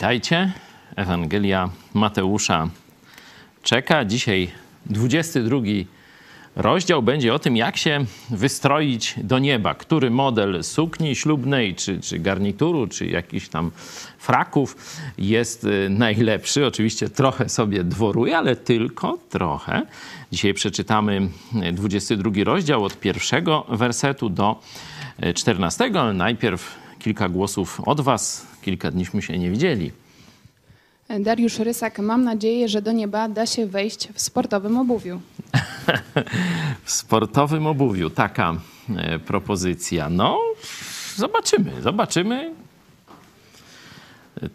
Witajcie. Ewangelia Mateusza czeka. Dzisiaj 22 rozdział będzie o tym, jak się wystroić do nieba. Który model sukni ślubnej, czy, czy garnituru, czy jakichś tam fraków jest y, najlepszy. Oczywiście trochę sobie dworuję, ale tylko trochę. Dzisiaj przeczytamy 22 rozdział od pierwszego wersetu do 14, ale najpierw kilka głosów od Was. Kilka dniśmy się nie widzieli. Dariusz Rysak, mam nadzieję, że do nieba da się wejść w sportowym obuwiu. w sportowym obuwiu. Taka e, propozycja. No, zobaczymy, zobaczymy.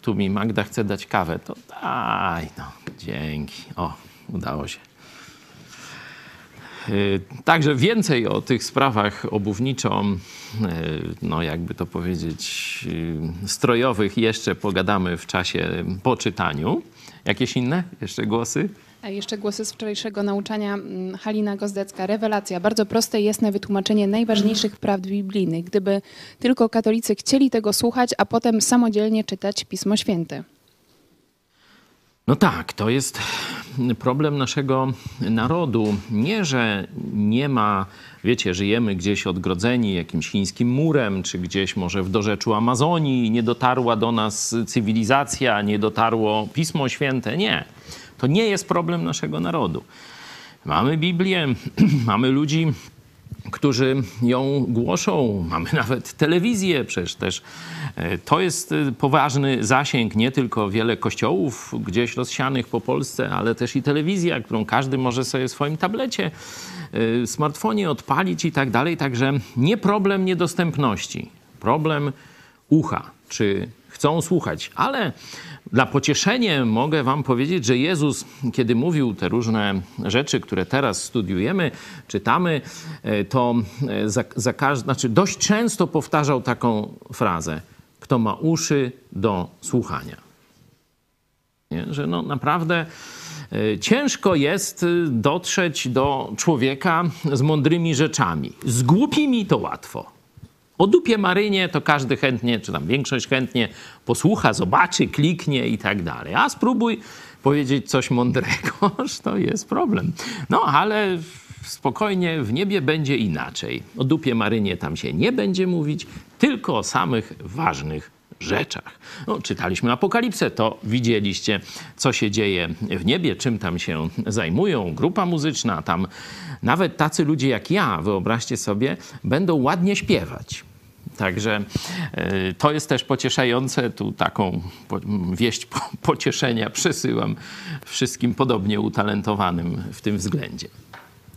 Tu mi Magda chce dać kawę, to daj, no, dzięki. O, udało się. Y, także więcej o tych sprawach obuwniczo, y, no jakby to powiedzieć, y, strojowych jeszcze pogadamy w czasie po czytaniu. Jakieś inne jeszcze głosy? A jeszcze głosy z wczorajszego nauczania mm, Halina Gozdecka. Rewelacja. Bardzo proste i jasne wytłumaczenie najważniejszych prawd biblijnych. Gdyby tylko katolicy chcieli tego słuchać, a potem samodzielnie czytać Pismo Święte. No tak, to jest problem naszego narodu. Nie, że nie ma, wiecie, żyjemy gdzieś odgrodzeni jakimś chińskim murem, czy gdzieś może w dorzeczu Amazonii, nie dotarła do nas cywilizacja, nie dotarło Pismo Święte. Nie. To nie jest problem naszego narodu. Mamy Biblię, mamy ludzi, którzy ją głoszą. Mamy nawet telewizję, przecież też e, to jest e, poważny zasięg, nie tylko wiele kościołów gdzieś rozsianych po Polsce, ale też i telewizja, którą każdy może sobie w swoim tablecie, e, smartfonie odpalić i tak dalej. Także nie problem niedostępności, problem ucha, czy chcą słuchać, ale dla pocieszenia mogę Wam powiedzieć, że Jezus, kiedy mówił te różne rzeczy, które teraz studiujemy, czytamy, e, to e, za, za każdy, znaczy dość często powtarzał taką frazę: Kto ma uszy do słuchania. Nie? Że no naprawdę e, ciężko jest dotrzeć do człowieka z mądrymi rzeczami. Z głupimi to łatwo. O dupie Marynie to każdy chętnie, czy tam większość chętnie posłucha, zobaczy, kliknie i tak dalej. A spróbuj powiedzieć coś mądrego, to jest problem. No ale spokojnie w niebie będzie inaczej. O dupie Marynie tam się nie będzie mówić, tylko o samych ważnych rzeczach. No, czytaliśmy Apokalipsę, to widzieliście, co się dzieje w niebie, czym tam się zajmują. Grupa muzyczna, tam nawet tacy ludzie jak ja, wyobraźcie sobie, będą ładnie śpiewać. Także e, to jest też pocieszające. Tu taką wieść pocieszenia przesyłam wszystkim podobnie utalentowanym w tym względzie.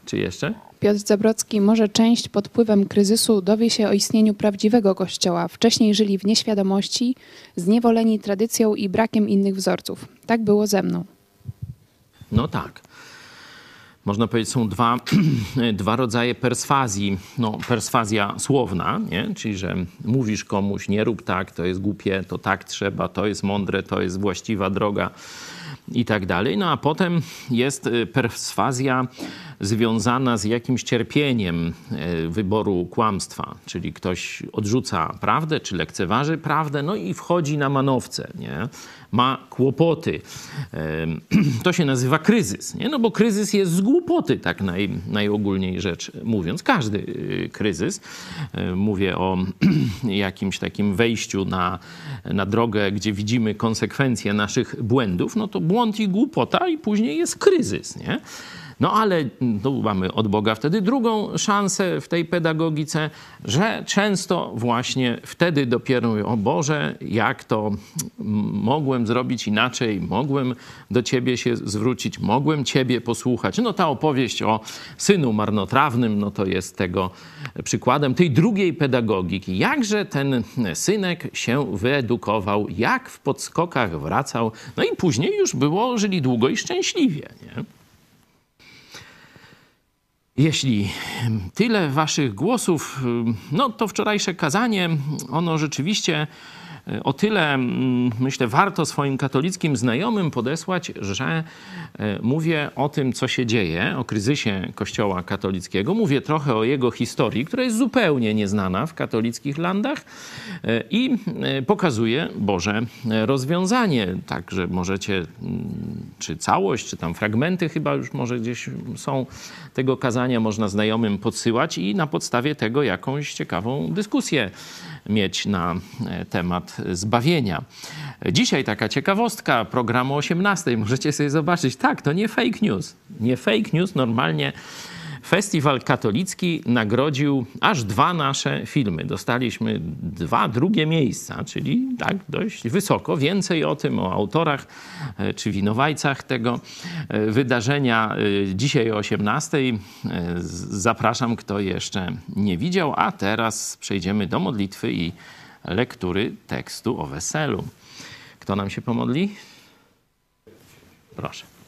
Czy jeszcze? Piotr Zabrocki, może część pod wpływem kryzysu dowie się o istnieniu prawdziwego kościoła. Wcześniej żyli w nieświadomości, zniewoleni tradycją i brakiem innych wzorców. Tak było ze mną. No tak można powiedzieć, są dwa, dwa rodzaje perswazji. No, perswazja słowna, nie? czyli że mówisz komuś, nie rób tak, to jest głupie, to tak trzeba, to jest mądre, to jest właściwa droga i tak dalej. No a potem jest y, perswazja związana z jakimś cierpieniem y, wyboru kłamstwa, czyli ktoś odrzuca prawdę, czy lekceważy prawdę, no i wchodzi na manowce, nie? ma kłopoty. To się nazywa kryzys, nie? no bo kryzys jest z głupoty, tak naj, najogólniej rzecz mówiąc. Każdy y, kryzys, mówię o jakimś takim wejściu na, na drogę, gdzie widzimy konsekwencje naszych błędów, no to błąd i głupota i później jest kryzys, nie? No ale tu mamy od Boga wtedy drugą szansę w tej pedagogice, że często właśnie wtedy dopiero mówię, o Boże, jak to mogłem zrobić inaczej, mogłem do Ciebie się zwrócić, mogłem Ciebie posłuchać. No ta opowieść o synu marnotrawnym, no to jest tego przykładem tej drugiej pedagogiki. Jakże ten synek się wyedukował, jak w podskokach wracał, no i później już było, żyli długo i szczęśliwie, nie? Jeśli tyle waszych głosów, no to wczorajsze kazanie, ono rzeczywiście o tyle, mm, myślę, warto swoim katolickim znajomym podesłać, że e, mówię o tym, co się dzieje, o kryzysie Kościoła katolickiego. Mówię trochę o jego historii, która jest zupełnie nieznana w katolickich landach e, i pokazuję Boże rozwiązanie. Także możecie, mm, czy całość, czy tam fragmenty chyba już może gdzieś są tego kazania, można znajomym podsyłać i na podstawie tego jakąś ciekawą dyskusję mieć na e, temat zbawienia. Dzisiaj taka ciekawostka programu 18. Możecie sobie zobaczyć. Tak, to nie fake news. Nie fake news. Normalnie Festiwal Katolicki nagrodził aż dwa nasze filmy. Dostaliśmy dwa drugie miejsca, czyli tak dość wysoko. Więcej o tym, o autorach e, czy winowajcach tego e, wydarzenia e, dzisiaj o 18. Zapraszam, kto jeszcze nie widział. A teraz przejdziemy do modlitwy i lektury tekstu o weselu. Kto nam się pomodli? Proszę.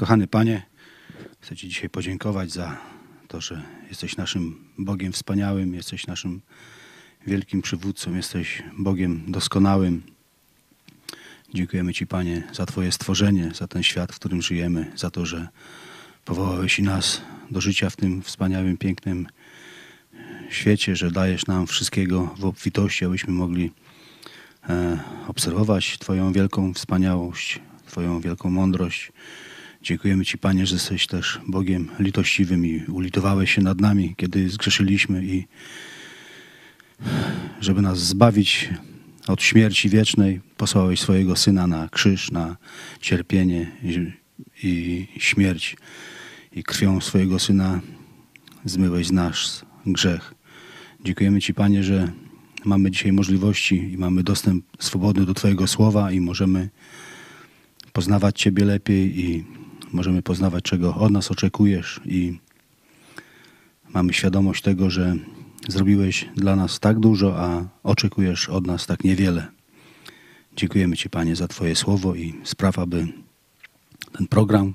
Kochany Panie, chcę Ci dzisiaj podziękować za to, że jesteś naszym Bogiem wspaniałym, jesteś naszym wielkim przywódcą, jesteś Bogiem doskonałym. Dziękujemy Ci, Panie, za Twoje stworzenie, za ten świat, w którym żyjemy, za to, że powołałeś i nas do życia w tym wspaniałym, pięknym świecie, że dajesz nam wszystkiego w obfitości, abyśmy mogli e, obserwować Twoją wielką wspaniałość, Twoją wielką mądrość. Dziękujemy Ci, Panie, że jesteś też Bogiem litościwym i ulitowałeś się nad nami, kiedy zgrzeszyliśmy i żeby nas zbawić od śmierci wiecznej, posłałeś swojego Syna na krzyż, na cierpienie i, śmierć. I krwią swojego Syna zmyłeś nasz grzech. Dziękujemy Ci, Panie, że mamy dzisiaj możliwości i mamy dostęp swobodny do Twojego słowa i możemy poznawać Ciebie lepiej i możemy poznawać, czego od nas oczekujesz i mamy świadomość tego, że zrobiłeś dla nas tak dużo, a oczekujesz od nas tak niewiele. Dziękujemy Ci, Panie, za Twoje słowo i spraw, aby ten program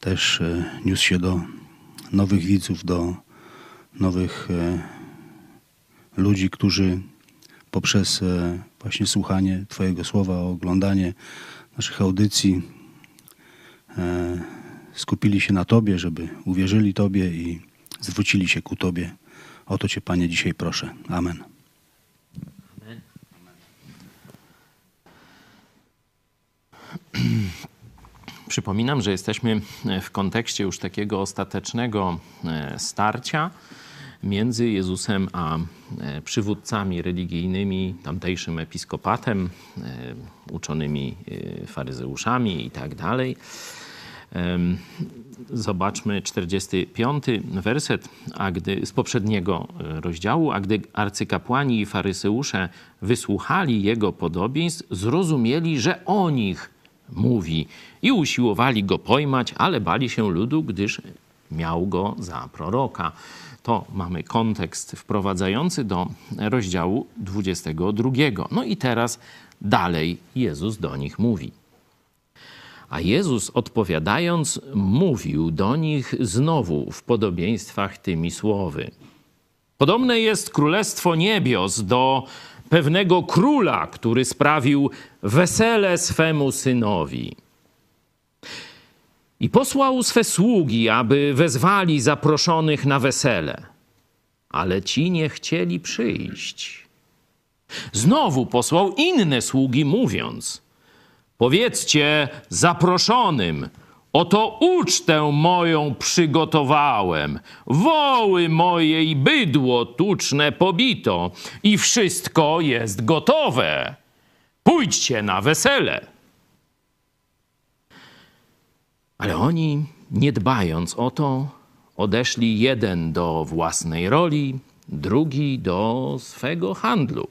też e, niósł się do nowych widzów, do nowych e, ludzi, którzy poprzez e, właśnie słuchanie Twojego słowa, oglądanie naszych audycji skupili się na Tobie, żeby uwierzyli Tobie i zwrócili się ku Tobie. O to Cię, Panie, dzisiaj proszę. Amen. Amen. Przypominam, że jesteśmy w kontekście już takiego ostatecznego e, starcia między Jezusem a e, przywódcami religijnymi, tamtejszym episkopatem, uczonymi faryzeuszami i tak dalej. Zobaczmy 45 werset a gdy, z poprzedniego e, rozdziału. A gdy arcykapłani i faryseusze wysłuchali jego podobieństw, zrozumieli, że o nich mówi i usiłowali go pojmać, ale bali się ludu, gdyż miał go za proroka. To mamy kontekst wprowadzający do rozdziału 22. No i teraz dalej Jezus do nich mówi. A Jezus odpowiadając, mówił do nich znowu w podobieństwach tymi słowy. Podobne jest królestwo niebios do pewnego króla, który sprawił wesele swemu synowi. I posłał swe sługi, aby wezwali zaproszonych na wesele, ale ci nie chcieli przyjść. Znowu posłał inne sługi, mówiąc – Powiedzcie zaproszonym, oto ucztę moją przygotowałem, woły moje i bydło tuczne pobito i wszystko jest gotowe. Pójdźcie na wesele. Ale oni, nie dbając o to, odeszli jeden do własnej roli, drugi do swego handlu,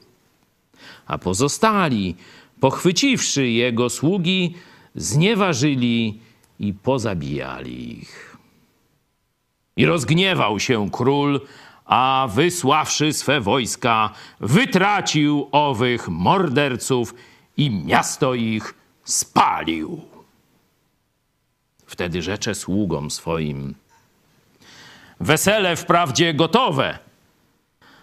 a pozostali pochwyciwszy jego sługi, znieważyli i pozabijali ich. I rozgniewał się król, a wysławszy swe wojska, wytracił owych morderców i miasto ich spalił. Wtedy rzecze sługom swoim: Wesele wprawdzie gotowe,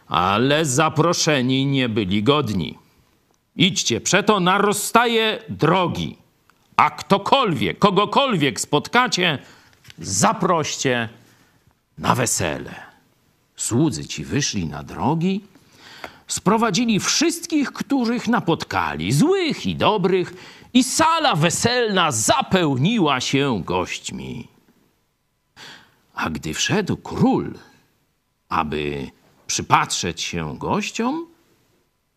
ale zaproszeni nie byli godni. Idźcie, przeto na rozstaje drogi, a ktokolwiek, kogokolwiek spotkacie, zaproście na wesele. Słudzy ci wyszli na drogi, sprowadzili wszystkich, których napotkali, złych i dobrych, i sala weselna zapełniła się gośćmi. A gdy wszedł król, aby przypatrzeć się gościom,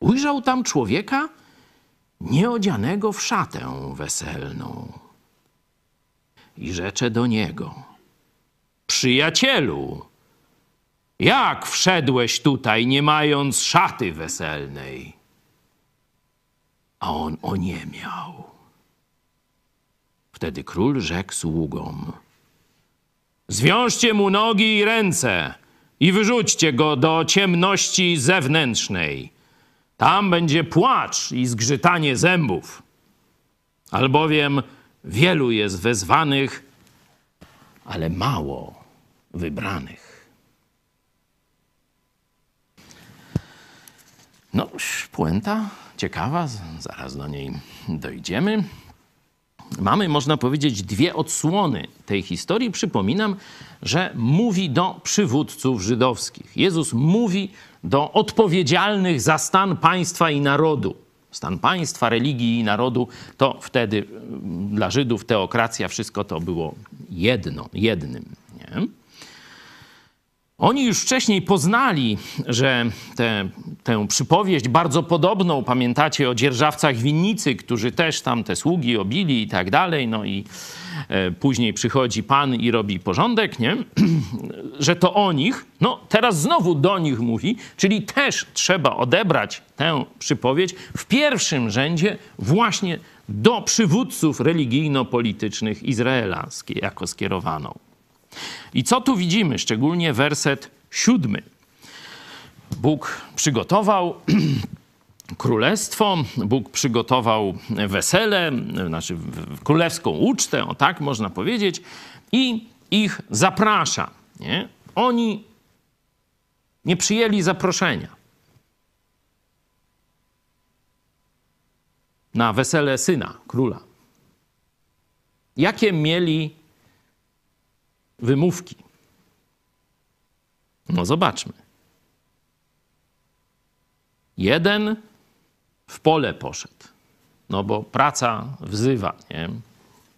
ujrzał tam człowieka nieodzianego w szatę weselną. I rzecze do niego: Przyjacielu, jak wszedłeś tutaj, nie mając szaty weselnej? A on oniemiał. Wtedy król rzekł sługom: Zwiążcie mu nogi i ręce i wyrzućcie go do ciemności zewnętrznej. Tam będzie płacz i zgrzytanie zębów, albowiem wielu jest wezwanych, ale mało wybranych. No, puenta ciekawa, zaraz do niej dojdziemy. Mamy, można powiedzieć, dwie odsłony tej historii. Przypominam, że mówi do przywódców żydowskich. Jezus mówi do odpowiedzialnych za stan państwa i narodu. Stan państwa, religii i narodu to wtedy mm, dla Żydów teokracja, wszystko to było jedno, jednym. Nie? Oni już wcześniej poznali, że te, tę przypowieść bardzo podobną, pamiętacie o dzierżawcach winnicy, którzy też tam te sługi obili i tak dalej, no i e, później przychodzi Pan i robi porządek, nie? że to o nich, no teraz znowu do nich mówi, czyli też trzeba odebrać tę przypowieść w pierwszym rzędzie właśnie do przywódców religijno-politycznych Izraela jako skierowaną. I co tu widzimy? Szczególnie werset siódmy. Bóg przygotował królestwo, Bóg przygotował wesele, znaczy królewską ucztę, o tak można powiedzieć, i ich zaprasza. Nie? Oni nie przyjęli zaproszenia na wesele syna króla. Jakie mieli wymówki. No zobaczmy. Jeden w pole poszedł, no bo praca wzywa, nie?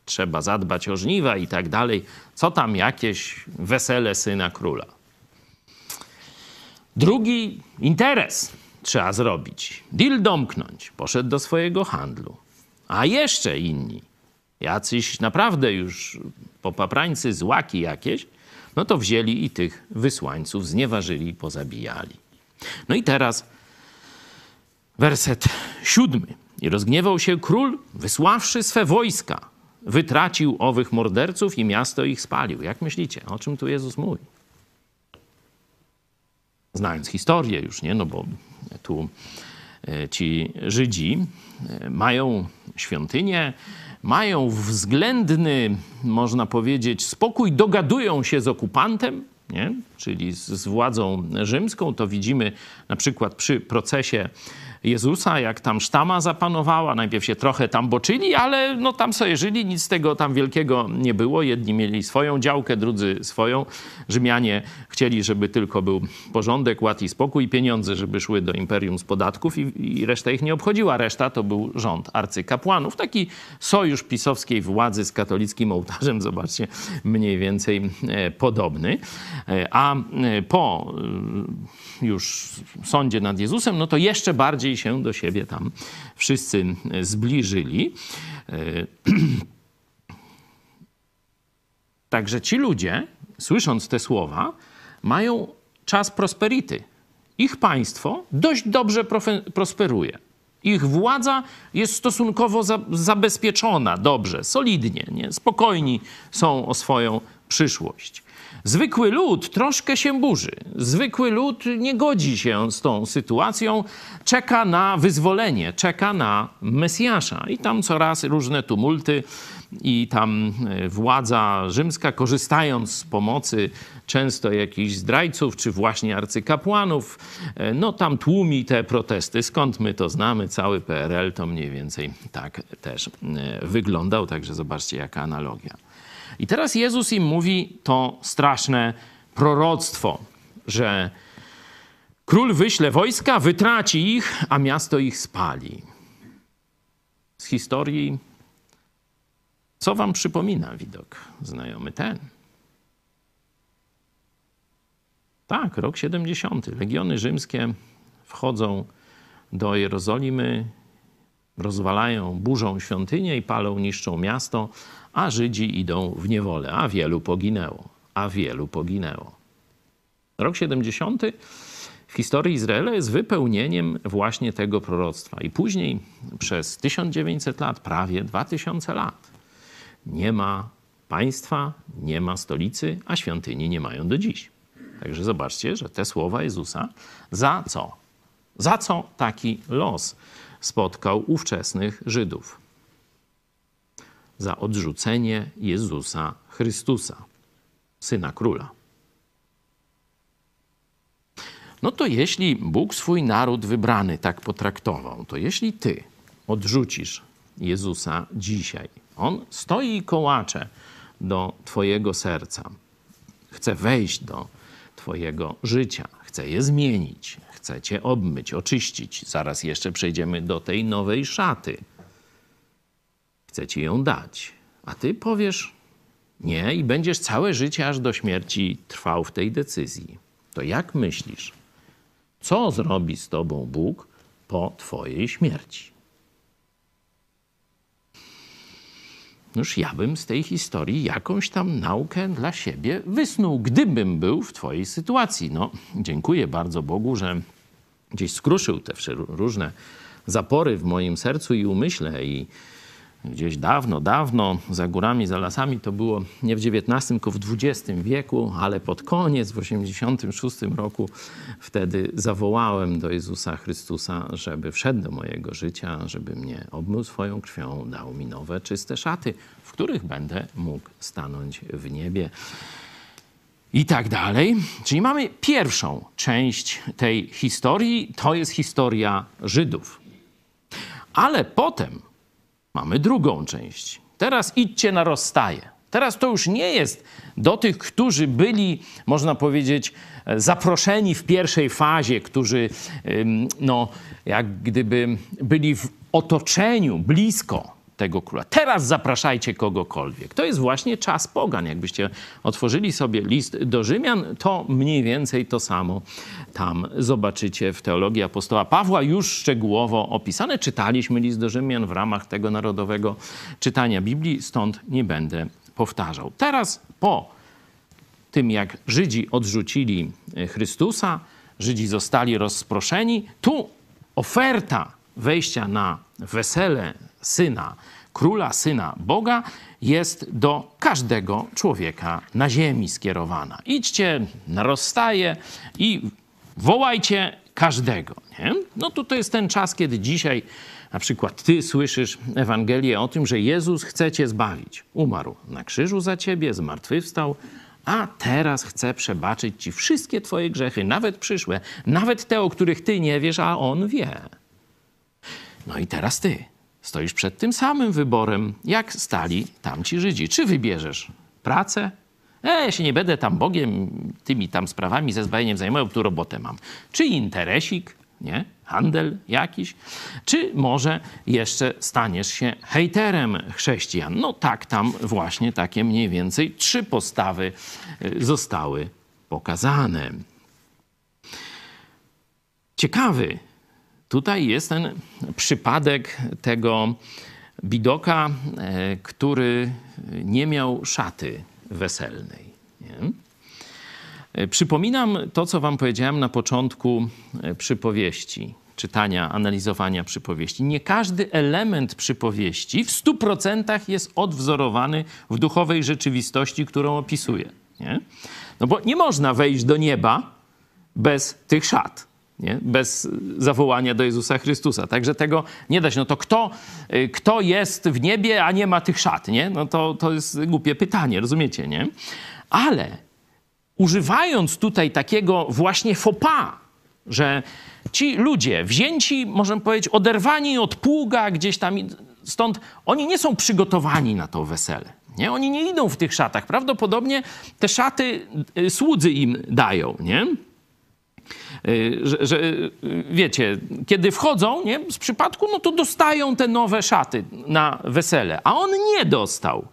Trzeba zadbać o żniwa i tak dalej. Co tam jakieś wesele syna króla. Drugi interes trzeba zrobić. Deal domknąć. Poszedł do swojego handlu. A jeszcze inni jacyś naprawdę już popaprańcy, złaki jakieś, no to wzięli i tych wysłańców znieważyli i pozabijali. No i teraz werset siódmy. I rozgniewał się król, wysławszy swe wojska, wytracił owych morderców i miasto ich spalił. Jak myślicie, o czym tu Jezus mówi? Znając historię już, nie? No bo tu e, ci Żydzi e, mają świątynię, mają względny, można powiedzieć, spokój, dogadują się z okupantem, nie? czyli z, z władzą rzymską. To widzimy na przykład przy procesie Jezusa, jak tam sztama zapanowała. Najpierw się trochę tam boczyli, ale no tam sobie żyli, nic z tego tam wielkiego nie było. Jedni mieli swoją działkę, drudzy swoją. Rzymianie chcieli, żeby tylko był porządek, ład i spokój, pieniądze, żeby szły do imperium z podatków i, i reszta ich nie obchodziła. Reszta to był rząd arcykapłanów. Taki sojusz pisowskiej władzy z katolickim ołtarzem, zobaczcie, mniej więcej e, podobny. E, a e, po już sądzie nad Jezusem, no to jeszcze bardziej się do siebie tam wszyscy zbliżyli. Także ci ludzie, słysząc te słowa, mają czas prosperity. Ich państwo dość dobrze prosperuje. Ich władza jest stosunkowo za, zabezpieczona dobrze, solidnie, nie? spokojni są o swoją przyszłość. Zwykły lud troszkę się burzy. Zwykły lud nie godzi się z tą sytuacją, czeka na wyzwolenie, czeka na Mesjasza. I tam coraz różne tumulty, i tam e, władza rzymska, korzystając z pomocy często jakichś zdrajców, czy właśnie arcykapłanów, e, no tam tłumi te protesty. Skąd my to znamy? Cały PRL to mniej więcej tak też e, wyglądał, także zobaczcie jaka analogia. I teraz Jezus im mówi to straszne proroctwo, że król wyśle wojska, wytraci ich, a miasto ich spali. Z historii, co wam przypomina widok znajomy ten? Tak, rok 70. Legiony rzymskie wchodzą do Jerozolimy, rozwalają, burzą świątynię i palą, niszczą miasto a Żydzi idą w niewolę, a wielu poginęło, a wielu poginęło. Rok 70 w historii Izraela jest wypełnieniem właśnie tego proroctwa. I później przez 1900 lat, prawie 2000 lat, nie ma państwa, nie ma stolicy, a świątyni nie mają do dziś. Także zobaczcie, że te słowa Jezusa za co? Za co taki los spotkał ówczesnych Żydów? za odrzucenie Jezusa Chrystusa, Syna Króla. No to jeśli Bóg swój naród wybrany tak potraktował, to jeśli ty odrzucisz Jezusa dzisiaj, On stoi i kołacze do twojego serca, chce wejść do twojego życia, chce je zmienić, chce cię obmyć, oczyścić. Zaraz jeszcze przejdziemy do tej nowej szaty – chcę ci ją dać. A ty powiesz nie i będziesz całe życie aż do śmierci trwał w tej decyzji. To jak myślisz, co zrobi z tobą Bóg po twojej śmierci? Noż ja bym z tej historii jakąś tam naukę dla siebie wysnuł, gdybym był w twojej sytuacji. No, dziękuję bardzo Bogu, że gdzieś skruszył te różne zapory w moim sercu i umyśle i gdzieś dawno, dawno, za górami, za lasami, to było nie w XIX, tylko w XX wieku, ale pod koniec, w 86 roku, wtedy zawołałem do Jezusa Chrystusa, żeby wszedł do mojego życia, żeby mnie obmył swoją krwią, dał mi nowe, czyste szaty, w których będę mógł stanąć w niebie. I tak dalej. Czyli mamy pierwszą część tej historii, to jest historia Żydów. Ale potem Mamy drugą część. Teraz idźcie na rozstaje. Teraz to już nie jest do tych, którzy byli, można powiedzieć, zaproszeni w pierwszej fazie, którzy, no, jak gdyby byli w otoczeniu blisko tego króla. Teraz zapraszajcie kogokolwiek. To jest właśnie czas pogan. Jakbyście otworzyli sobie list do Rzymian, to mniej więcej to samo tam zobaczycie w teologii apostoła Pawła, już szczegółowo opisane. Czytaliśmy list do Rzymian w ramach tego narodowego czytania Biblii, stąd nie będę powtarzał. Teraz po tym, jak Żydzi odrzucili Chrystusa, Żydzi zostali rozproszeni, tu oferta wejścia na wesele syna króla, syna Boga, jest do każdego człowieka na ziemi skierowana. Idźcie na rozstaje i wołajcie każdego. Nie? No to to jest ten czas, kiedy dzisiaj na przykład ty słyszysz Ewangelię o tym, że Jezus chce cię zbawić. Umarł na krzyżu za ciebie, zmartwychwstał, a teraz chce przebaczyć ci wszystkie twoje grzechy, nawet przyszłe, nawet te, o których ty nie wiesz, a On wie. No i teraz ty stoisz przed tym samym wyborem, jak stali tamci Żydzi. Czy wybierzesz pracę? E, ja się nie będę tam Bogiem, tymi tam sprawami ze zbawieniem zajmował, tu robotę mam. Czy interesik, nie? Handel jakiś? Czy może jeszcze staniesz się hejterem chrześcijan? No tak, tam właśnie takie mniej więcej trzy postawy y, zostały pokazane. Ciekawy Tutaj jest ten przypadek tego bidoka, e, który nie miał szaty weselnej. Nie? E, przypominam to, co wam powiedziałem na początku e, przypowieści. czytania, analizowania przypowieści. Nie każdy element przypowieści w 100% jest odwzorowany w duchowej rzeczywistości, którą opisuje. Nie? No bo nie można wejść do nieba bez tych szat. Nie? Bez zawołania do Jezusa Chrystusa. Także tego nie da się. No to kto, y, kto jest w niebie, a nie ma tych szat? Nie? No to, to jest głupie pytanie, rozumiecie, nie? Ale używając tutaj takiego właśnie fopa, że ci ludzie wzięci, możemy powiedzieć, oderwani od pługa gdzieś tam, stąd oni nie są przygotowani na to wesele. Nie? Oni nie idą w tych szatach. Prawdopodobnie te szaty y, słudzy im dają, nie? Y, że, że, y, wiecie, kiedy wchodzą nie, z przypadku, no to dostają te nowe szaty na wesele, a on nie dostał.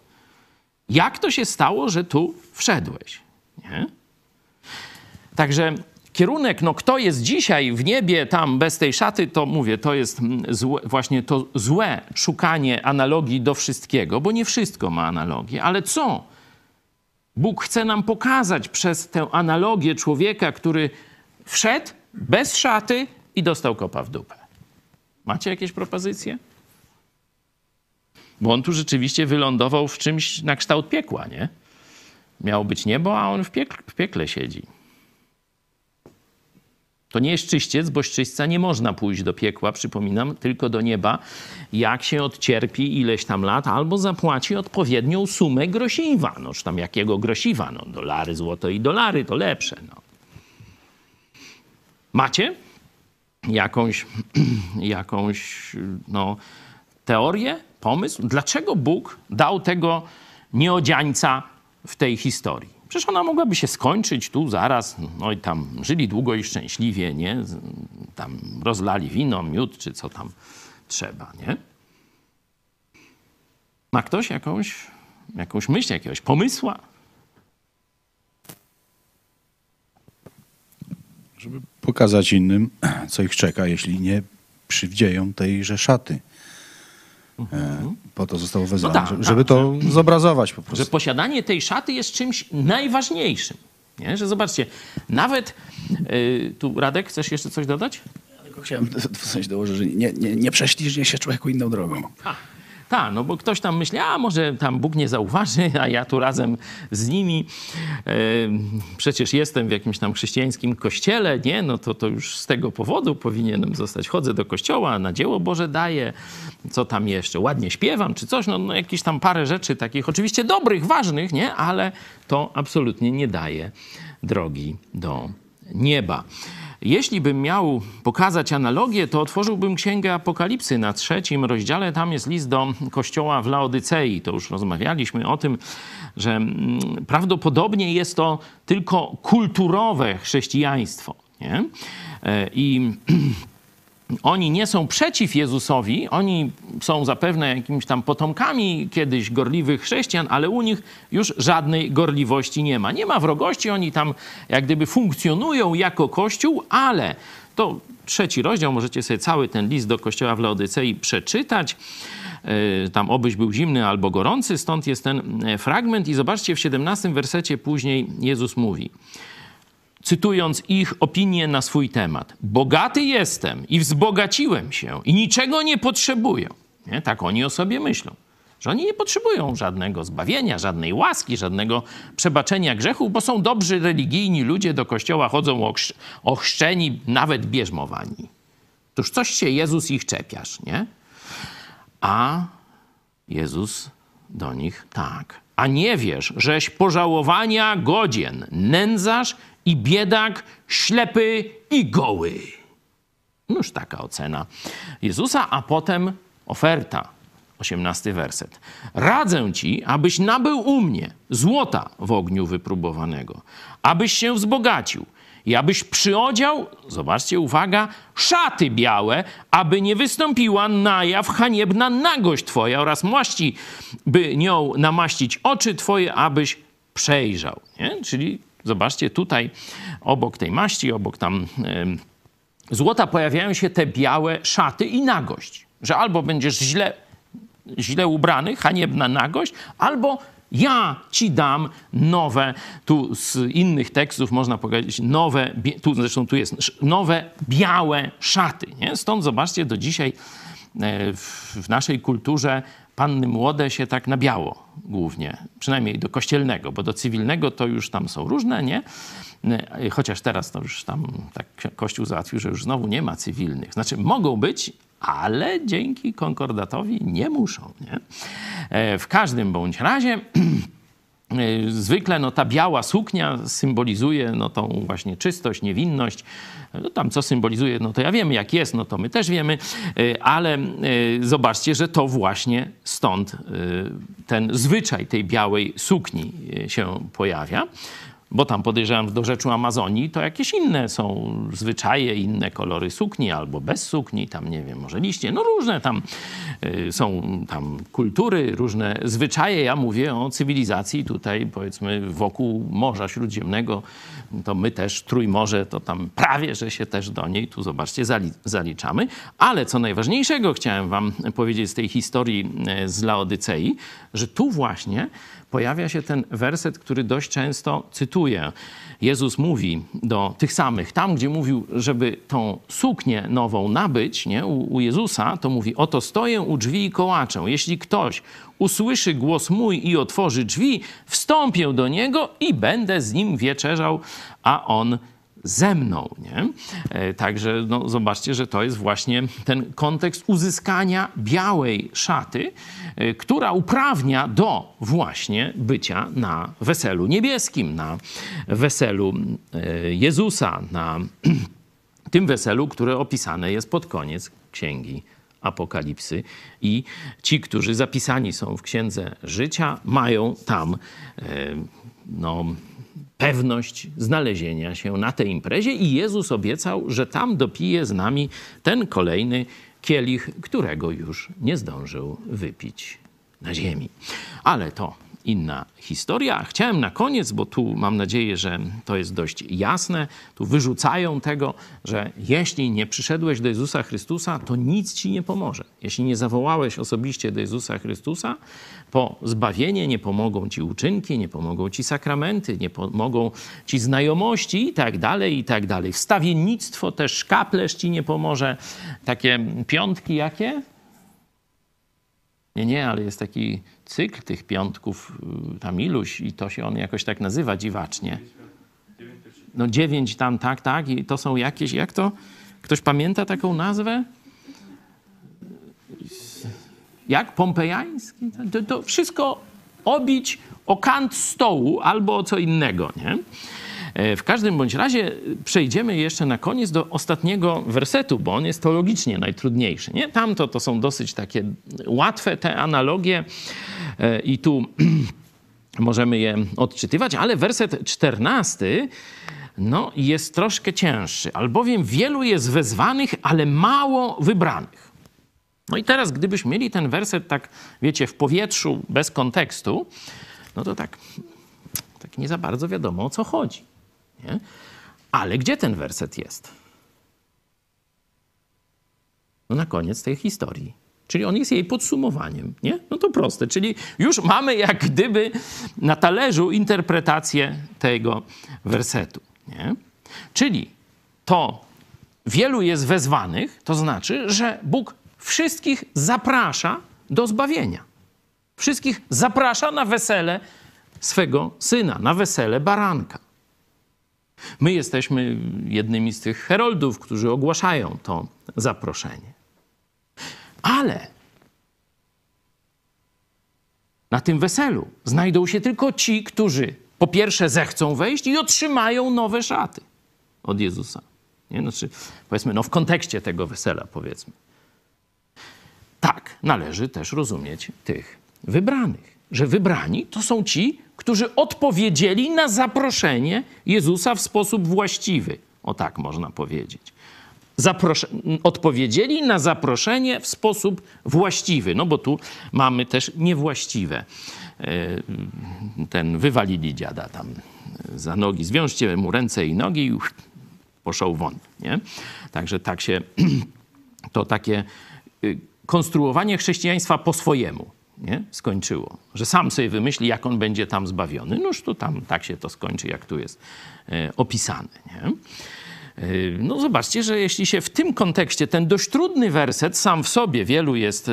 Jak to się stało, że tu wszedłeś? Nie? Także kierunek, no kto jest dzisiaj w niebie tam bez tej szaty, to mówię, to jest mm, złe, właśnie to złe szukanie analogii do wszystkiego, bo nie wszystko ma analogię, ale co? Bóg chce nam pokazać przez tę analogię człowieka, który wszedł bez szaty i dostał kopa w dupę. Macie jakieś propozycje? Bo on tu rzeczywiście wylądował w czymś na kształt piekła, nie? Miało być niebo, a on w, piek w piekle siedzi. To nie jest czyściec, bo z czyśćca nie można pójść do piekła, przypominam, tylko do nieba, jak się odcierpi ileś tam lat, albo zapłaci odpowiednią sumę grosiwa. No, czy tam jakiego grosiwa? No, dolary, złoto i dolary to lepsze. No. Macie jakąś, jakąś no, teorię, pomysł, dlaczego Bóg dał tego nieodziańca w tej historii? Przecież ona mogłaby się skończyć tu zaraz, no i tam żyli długo i szczęśliwie, nie? Tam rozlali wino, miód, czy co tam trzeba, nie? Ma ktoś jakąś, jakąś myśl, jakiegoś pomysła? Żeby pokazać innym, co ich czeka, jeśli nie przywdzieją tejże szaty. E, po to zostało wezwane, tak, żeby, tak, żeby to zobrazować po prostu. że posiadanie tej szaty jest czymś najważniejszym. Nie? Że zobaczcie, nawet yy, tu Radek, chcesz jeszcze coś dodać? Tylko chciałem w sensie dołożyć, że nie, nie, nie prześliźnie się człowieku inną drogą. Tak, no bo ktoś tam myśli, a może tam Bóg nie zauważy, a ja tu razem z nimi e, przecież jestem w jakimś tam chrześcijańskim kościele, nie? No to, to już z tego powodu powinienem zostać. Chodzę do kościoła, na dzieło Boże daję, co tam jeszcze, ładnie śpiewam czy coś, no, no jakieś tam parę rzeczy takich oczywiście dobrych, ważnych, nie? Ale to absolutnie nie daje drogi do nieba. Jeśli bym miał pokazać analogię, to otworzyłbym Księgę Apokalipsy na trzecim rozdziale. Tam jest list do kościoła w Laodycei. To już rozmawialiśmy o tym, że mm, prawdopodobnie jest to tylko kulturowe chrześcijaństwo. Nie? E, I oni nie są przeciw Jezusowi, oni są zapewne jakimiś tam potomkami kiedyś gorliwych chrześcijan, ale u nich już żadnej gorliwości nie ma. Nie ma wrogości, oni tam jak gdyby funkcjonują jako kościół, ale to trzeci rozdział, możecie sobie cały ten list do kościoła w Laodycei przeczytać. E, tam obyś był zimny albo gorący, stąd jest ten e, fragment i zobaczcie w 17 wersecie później Jezus mówi – cytując ich opinię na swój temat. Bogaty jestem i wzbogaciłem się i niczego nie potrzebuję. Nie? Tak oni o sobie myślą. Że oni nie potrzebują żadnego zbawienia, żadnej łaski, żadnego przebaczenia grzechów, bo są dobrzy religijni ludzie, do kościoła chodzą ochrzczeni, nawet bierzmowani. Toż coś się Jezus ich czepiasz, nie? A Jezus do nich tak. A nie wiesz, żeś pożałowania godzien, nędzarz i biedak, ślepy i goły. Noż taka ocena Jezusa, a potem oferta. 18 werset. Radzę ci, abyś nabył u mnie złota w ogniu wypróbowanego, abyś się wzbogacił i abyś przyodział, zobaczcie, uwaga, szaty białe, aby nie wystąpiła na jaw haniebna nagość twoja oraz maści, by nią namaścić oczy twoje, abyś przejrzał. Nie? Czyli Zobaczcie, tutaj obok tej maści, obok tam złota pojawiają się te białe szaty i nagość. Że albo będziesz źle, źle ubrany, haniebna nagość, albo ja ci dam nowe, tu z innych tekstów można powiedzieć, nowe, tu zresztą tu jest, nowe białe szaty. Nie? Stąd zobaczcie, do dzisiaj e, w naszej kulturze panny młode się tak na biało głównie, przynajmniej do kościelnego, bo do cywilnego to już tam są różne, nie? E, chociaż teraz to już tam tak Kościół załatwił, że już znowu nie ma cywilnych. Znaczy mogą być, ale dzięki konkordatowi nie muszą. Nie? E, w każdym bądź razie zwykle no, ta biała suknia symbolizuje no, tą właśnie czystość, niewinność. No, tam co symbolizuje, no to ja wiem jak jest, no to my też wiemy, ale zobaczcie, że to właśnie stąd ten zwyczaj tej białej sukni się pojawia bo tam podejrzewam do rzeczu Amazonii, to jakieś inne są zwyczaje, inne kolory sukni albo bez sukni, tam nie wiem, może liście, no różne tam y, są tam kultury, różne zwyczaje. Ja mówię o cywilizacji tutaj powiedzmy wokół Morza Śródziemnego, to my też Trójmorze, to tam prawie, że się też do niej tu zobaczcie zaliczamy. Ale co najważniejszego chciałem wam powiedzieć z tej historii y, z Laodycei, że tu właśnie pojawia się ten werset, który dość często cytuję. Jezus mówi do tych samych, tam gdzie mówił, żeby tą suknię nową nabyć nie, u, u Jezusa, to mówi: Oto stoję u drzwi i kołaczę. Jeśli ktoś usłyszy głos mój i otworzy drzwi, wstąpię do niego i będę z nim wieczerzał, a on ze mną. Nie? E, także no, zobaczcie, że to jest właśnie ten kontekst uzyskania białej szaty, e, która uprawnia do właśnie bycia na weselu niebieskim, na weselu e, Jezusa, na tym weselu, które opisane jest pod koniec księgi Apokalipsy. I ci, którzy zapisani są w księdze życia, mają tam no, pewność znalezienia się na tej imprezie i Jezus obiecał, że tam dopije z nami ten kolejny kielich, którego już nie zdążył wypić na ziemi. Ale to inna historia. Chciałem na koniec, bo tu mam nadzieję, że to jest dość jasne, tu wyrzucają tego, że jeśli nie przyszedłeś do Jezusa Chrystusa, to nic ci nie pomoże. Jeśli nie zawołałeś osobiście do Jezusa Chrystusa, po zbawienie nie pomogą ci uczynki, nie pomogą ci sakramenty, nie pomogą ci znajomości i tak dalej, i tak dalej. Wstawiennictwo też, kaplerz ci nie pomoże. Takie piątki jakie? Nie, nie, ale jest taki cykl tych piątków, y, tam iluś i to się on jakoś tak nazywa dziwacznie. No dziewięć tam, tak, tak i to są jakieś, jak to? Ktoś pamięta taką nazwę? Jak? Pompejański? To, to wszystko obić o kant stołu albo o co innego, nie? E, w każdym bądź razie przejdziemy jeszcze na koniec do ostatniego wersetu, bo on jest teologicznie najtrudniejszy. Nie? Tamto to są dosyć takie łatwe te analogie i tu możemy je odczytywać, ale werset czternasty no, jest troszkę cięższy, albowiem wielu jest wezwanych, ale mało wybranych. No i teraz, gdybyśmy mieli ten werset tak, wiecie, w powietrzu, bez kontekstu, no to tak, tak nie za bardzo wiadomo o co chodzi. Nie? Ale gdzie ten werset jest? No na koniec tej historii. Czyli on jest jej podsumowaniem, nie? No to proste, czyli już mamy jak gdyby na talerzu interpretację tego wersetu, nie? Czyli to wielu jest wezwanych, to znaczy, że Bóg wszystkich zaprasza do zbawienia. Wszystkich zaprasza na wesele swego syna, na wesele baranka. My jesteśmy jednymi z tych heroldów, którzy ogłaszają to zaproszenie. Ale na tym weselu znajdą się tylko ci, którzy po pierwsze zechcą wejść i otrzymają nowe szaty od Jezusa. Nie? Znaczy, powiedzmy, no w kontekście tego wesela, powiedzmy. Tak, należy też rozumieć tych wybranych, że wybrani to są ci, którzy odpowiedzieli na zaproszenie Jezusa w sposób właściwy. O tak można powiedzieć. Odpowiedzieli na zaproszenie w sposób właściwy, no bo tu mamy też niewłaściwe. E, ten wywalili dziada tam za nogi, zwiążcie mu ręce i nogi i już poszł won. Nie? Także tak się, to takie y, konstruowanie chrześcijaństwa po swojemu. nie? skończyło. Że sam sobie wymyśli, jak on będzie tam zbawiony. Noż to tam tak się to skończy, jak tu jest e, opisane. Nie? E, no zobaczcie, że jeśli się w tym kontekście ten dość trudny werset sam w sobie, wielu jest,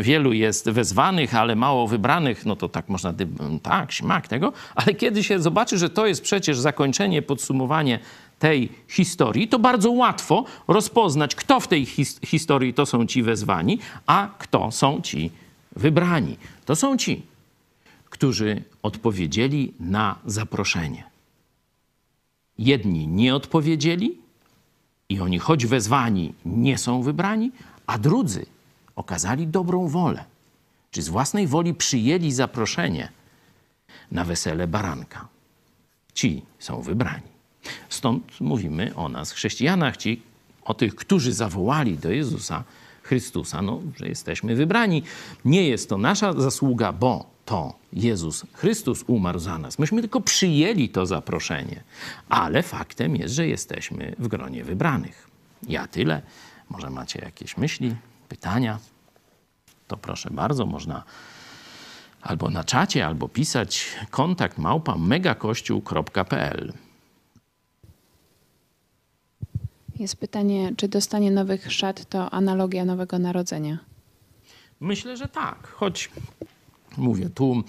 wielu jest wezwanych, ale mało wybranych, no to tak można, tak, śmak tego, ale kiedy się zobaczy, że to jest przecież zakończenie, podsumowanie tej historii, to bardzo łatwo rozpoznać, kto w tej his- historii to są ci wezwani, a kto są ci wybrani. To są ci, którzy odpowiedzieli na zaproszenie. Jedni nie odpowiedzieli i oni, choć wezwani, nie są wybrani, a drudzy okazali dobrą wolę, czy z własnej woli przyjęli zaproszenie na wesele baranka. Ci są wybrani. Stąd mówimy o nas, chrześcijanach, ci, o tych, którzy zawołali do Jezusa Chrystusa, no, że jesteśmy wybrani. Nie jest to nasza zasługa, bo to Jezus Chrystus umarł za nas. Myśmy tylko przyjęli to zaproszenie, ale faktem jest, że jesteśmy w gronie wybranych. Ja tyle. Może macie jakieś myśli, pytania? To proszę bardzo, można albo na czacie, albo pisać kontakt małpa megakościół.pl. Jest pytanie, czy dostanie nowych szat to analogia Nowego Narodzenia? Myślę, że tak, choć mówię tu,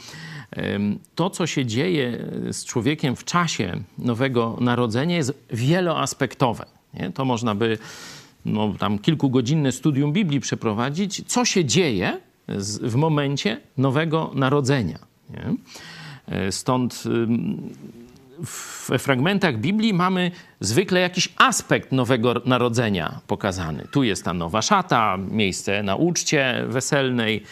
to co się dzieje z człowiekiem w czasie Nowego Narodzenia jest wieloaspektowe. Nie? To można by no, tam kilkugodzinne studium Biblii przeprowadzić, co się dzieje z, w momencie Nowego Narodzenia. Nie? E, Stąd ym, w fragmentach Biblii mamy zwykle jakiś aspekt nowego narodzenia pokazany. Tu jest ta nowa szata, miejsce na uczcie weselnej.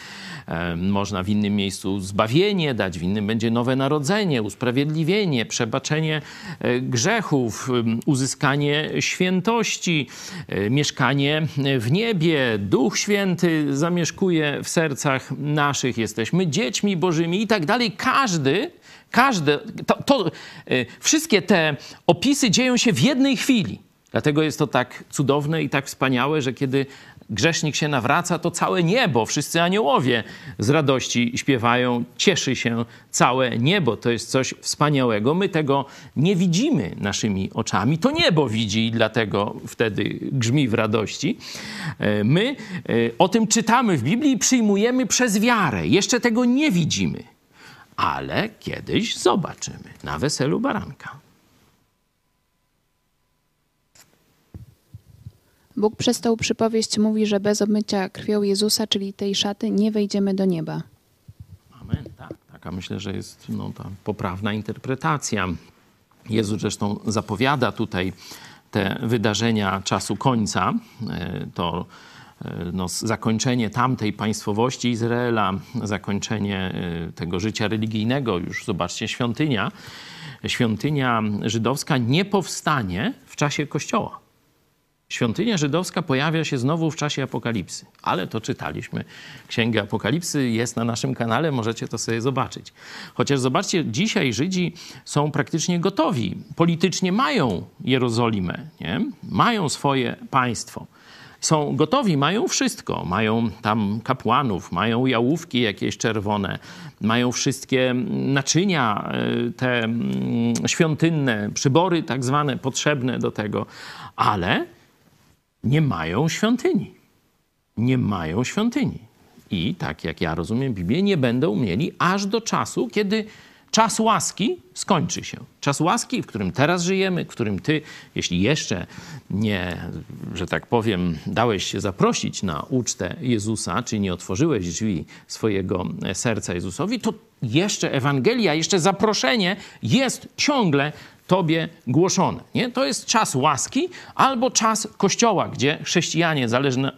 E, Można w innym miejscu zbawienie dać, w innym będzie nowe narodzenie, usprawiedliwienie, przebaczenie e, grzechów, uzyskanie świętości, e, mieszkanie w niebie. Duch Święty zamieszkuje w sercach naszych, jesteśmy dziećmi Bożymi i tak dalej. Każdy Każde, to, to, y, wszystkie te opisy dzieją się w jednej chwili. Dlatego jest to tak cudowne i tak wspaniałe, że kiedy grzesznik się nawraca, to całe niebo, wszyscy aniołowie z radości śpiewają, cieszy się całe niebo. To jest coś wspaniałego. My tego nie widzimy naszymi oczami. To niebo widzi dlatego wtedy grzmi w radości. E, My e, o tym czytamy w Biblii i przyjmujemy przez wiarę. Jeszcze tego nie widzimy ale kiedyś zobaczymy na weselu baranka. Bóg przez tą przypowieść mówi, że bez obmycia krwią Jezusa, czyli tej szaty, nie wejdziemy do nieba. Amen. Tak, taka myślę, że jest no, ta poprawna interpretacja. Jezus zresztą zapowiada tutaj te wydarzenia czasu końca. E, To e, no, zakończenie tamtej państwowości Izraela, zakończenie e, tego życia religijnego, już zobaczcie, świątynia. Świątynia żydowska nie powstanie w czasie Kościoła. Świątynia żydowska pojawia się znowu w czasie apokalipsy, ale to czytaliśmy. Księgę Apokalipsy jest na naszym kanale, możecie to sobie zobaczyć. Chociaż zobaczcie, dzisiaj Żydzi są praktycznie gotowi. Politycznie mają Jerozolimę, nie? mają swoje państwo. Są gotowi, mają wszystko. Mają tam kapłanów, mają jałówki jakieś czerwone, mają wszystkie naczynia y, te mm, świątynne, przybory tak zwane potrzebne do tego, ale nie mają świątyni. Nie mają świątyni. I tak jak ja rozumiem Biblię, nie będą mieli aż do czasu, kiedy czas łaski skończy się. Czas łaski, w którym teraz żyjemy, w którym ty, jeśli jeszcze nie, że tak powiem, dałeś się zaprosić na ucztę Jezusa, czy nie otworzyłeś drzwi swojego serca Jezusowi, to jeszcze Ewangelia, jeszcze zaproszenie jest ciągle tobie głoszone. Nie? To jest czas łaski albo czas kościoła, gdzie chrześcijanie,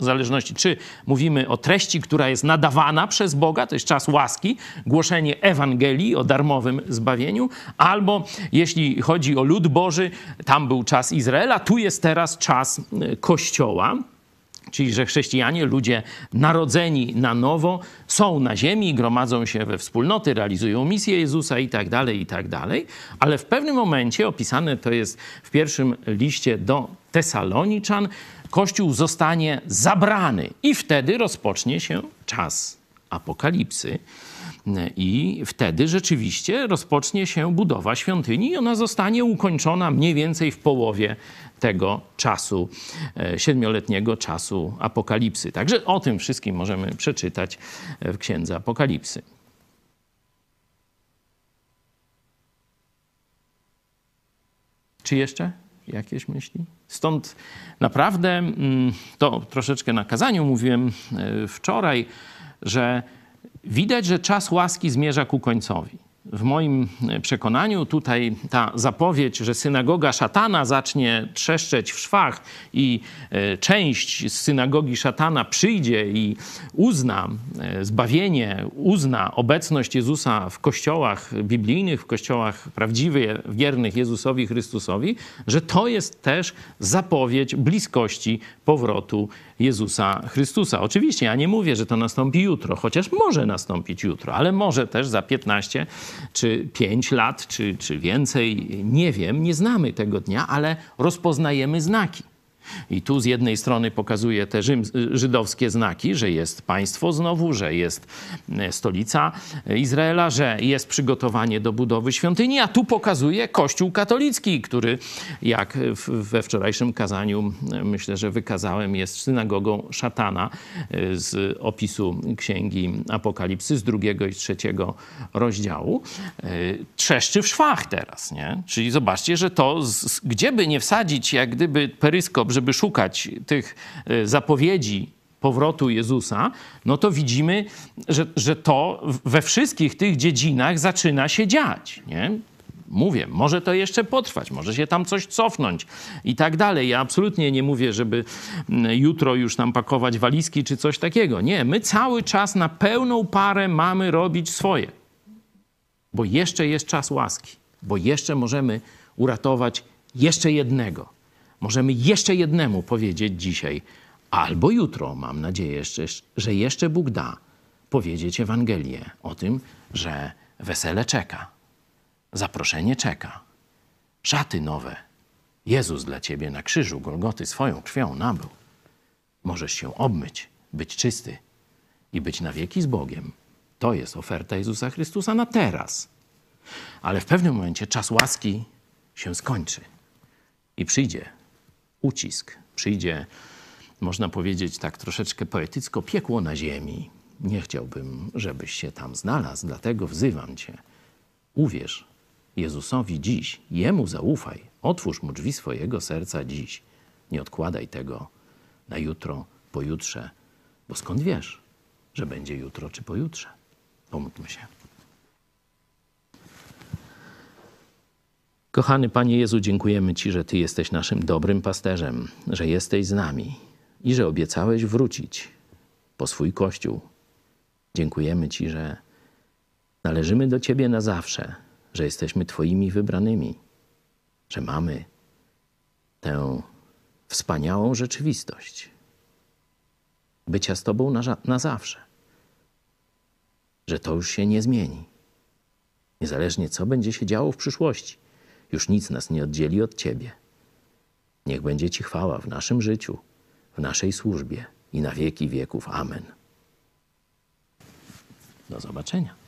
w zależności czy mówimy o treści, która jest nadawana przez Boga, to jest czas łaski, głoszenie Ewangelii o darmowym zbawieniu, albo jeśli chodzi o lud Boży, tam był czas Izraela, tu jest teraz czas y, kościoła. Czyli, że chrześcijanie, ludzie narodzeni na nowo, są na ziemi, gromadzą się we wspólnoty, realizują misję Jezusa i tak dalej, i tak dalej. Ale w pewnym momencie, opisane to jest w pierwszym liście do Tesaloniczan, Kościół zostanie zabrany i wtedy rozpocznie się czas Apokalipsy. I wtedy rzeczywiście rozpocznie się budowa świątyni i ona zostanie ukończona mniej więcej w połowie tego czasu, e, siedmioletniego czasu Apokalipsy. Także o tym wszystkim możemy przeczytać w Księdze Apokalipsy. Czy jeszcze jakieś myśli? Stąd naprawdę mm, to troszeczkę na kazaniu mówiłem e, wczoraj, że widać, że czas łaski zmierza ku końcowi. W moim przekonaniu tutaj ta zapowiedź, że synagoga szatana zacznie trzeszczeć w szwach i e, część z synagogi szatana przyjdzie i uzna e, zbawienie, uzna obecność Jezusa w kościołach biblijnych, w kościołach prawdziwych, wiernych Jezusowi Chrystusowi, że to jest też zapowiedź bliskości powrotu Jezusa Chrystusa. Oczywiście ja nie mówię, że to nastąpi jutro, chociaż może nastąpić jutro, ale może też za 15 czy 5 lat, czy, czy więcej, nie wiem, nie znamy tego dnia, ale rozpoznajemy znaki. I tu z jednej strony pokazuje te żydowskie znaki, że jest państwo znowu, że jest e, stolica Izraela, że jest przygotowanie do budowy świątyni, a tu pokazuje Kościół katolicki, który, jak we wczorajszym kazaniu e, myślę, że wykazałem, jest synagogą szatana e, z opisu Księgi Apokalipsy z drugiego i trzeciego rozdziału. Trzeszczy w szwach teraz, nie? Czyli zobaczcie, że to, gdzie by nie wsadzić jak gdyby peryskop, żeby szukać tych e, zapowiedzi powrotu Jezusa, no to widzimy, że, że to we wszystkich tych dziedzinach zaczyna się dziać. Nie? Mówię, może to jeszcze potrwać, może się tam coś cofnąć i tak dalej. Ja absolutnie nie mówię, żeby jutro już nam pakować walizki czy coś takiego. Nie, my cały czas na pełną parę mamy robić swoje, bo jeszcze jest czas łaski, bo jeszcze możemy uratować jeszcze jednego możemy jeszcze jednemu powiedzieć dzisiaj, albo jutro, mam nadzieję, jeszcze, że jeszcze Bóg da, powiedzieć Ewangelię o tym, że wesele czeka, zaproszenie czeka, szaty nowe. Jezus dla ciebie na krzyżu Golgoty swoją krwią nabył. Możesz się obmyć, być czysty i być na wieki z Bogiem. To jest oferta Jezusa Chrystusa na teraz. Ale w pewnym momencie czas łaski się skończy i przyjdzie ucisk. Przyjdzie, można powiedzieć tak troszeczkę poetycko, piekło na ziemi. Nie chciałbym, żebyś się tam znalazł, dlatego wzywam cię. Uwierz Jezusowi dziś, Jemu zaufaj, otwórz mu drzwi swojego serca dziś. Nie odkładaj tego na jutro, pojutrze, bo skąd wiesz, że będzie jutro czy pojutrze? Pomódlmy się. Kochany Panie Jezu, dziękujemy Ci, że Ty jesteś naszym dobrym pasterzem, że jesteś z nami i że obiecałeś wrócić po swój Kościół. Dziękujemy Ci, że należymy do Ciebie na zawsze, że jesteśmy Twoimi wybranymi, że mamy tę wspaniałą rzeczywistość bycia z Tobą na, na zawsze, że to już się nie zmieni. Niezależnie co będzie się działo w przyszłości, już nic nas nie oddzieli od Ciebie. Niech będzie Ci chwała w naszym życiu, w naszej służbie i na wieki wieków. Amen. Do zobaczenia.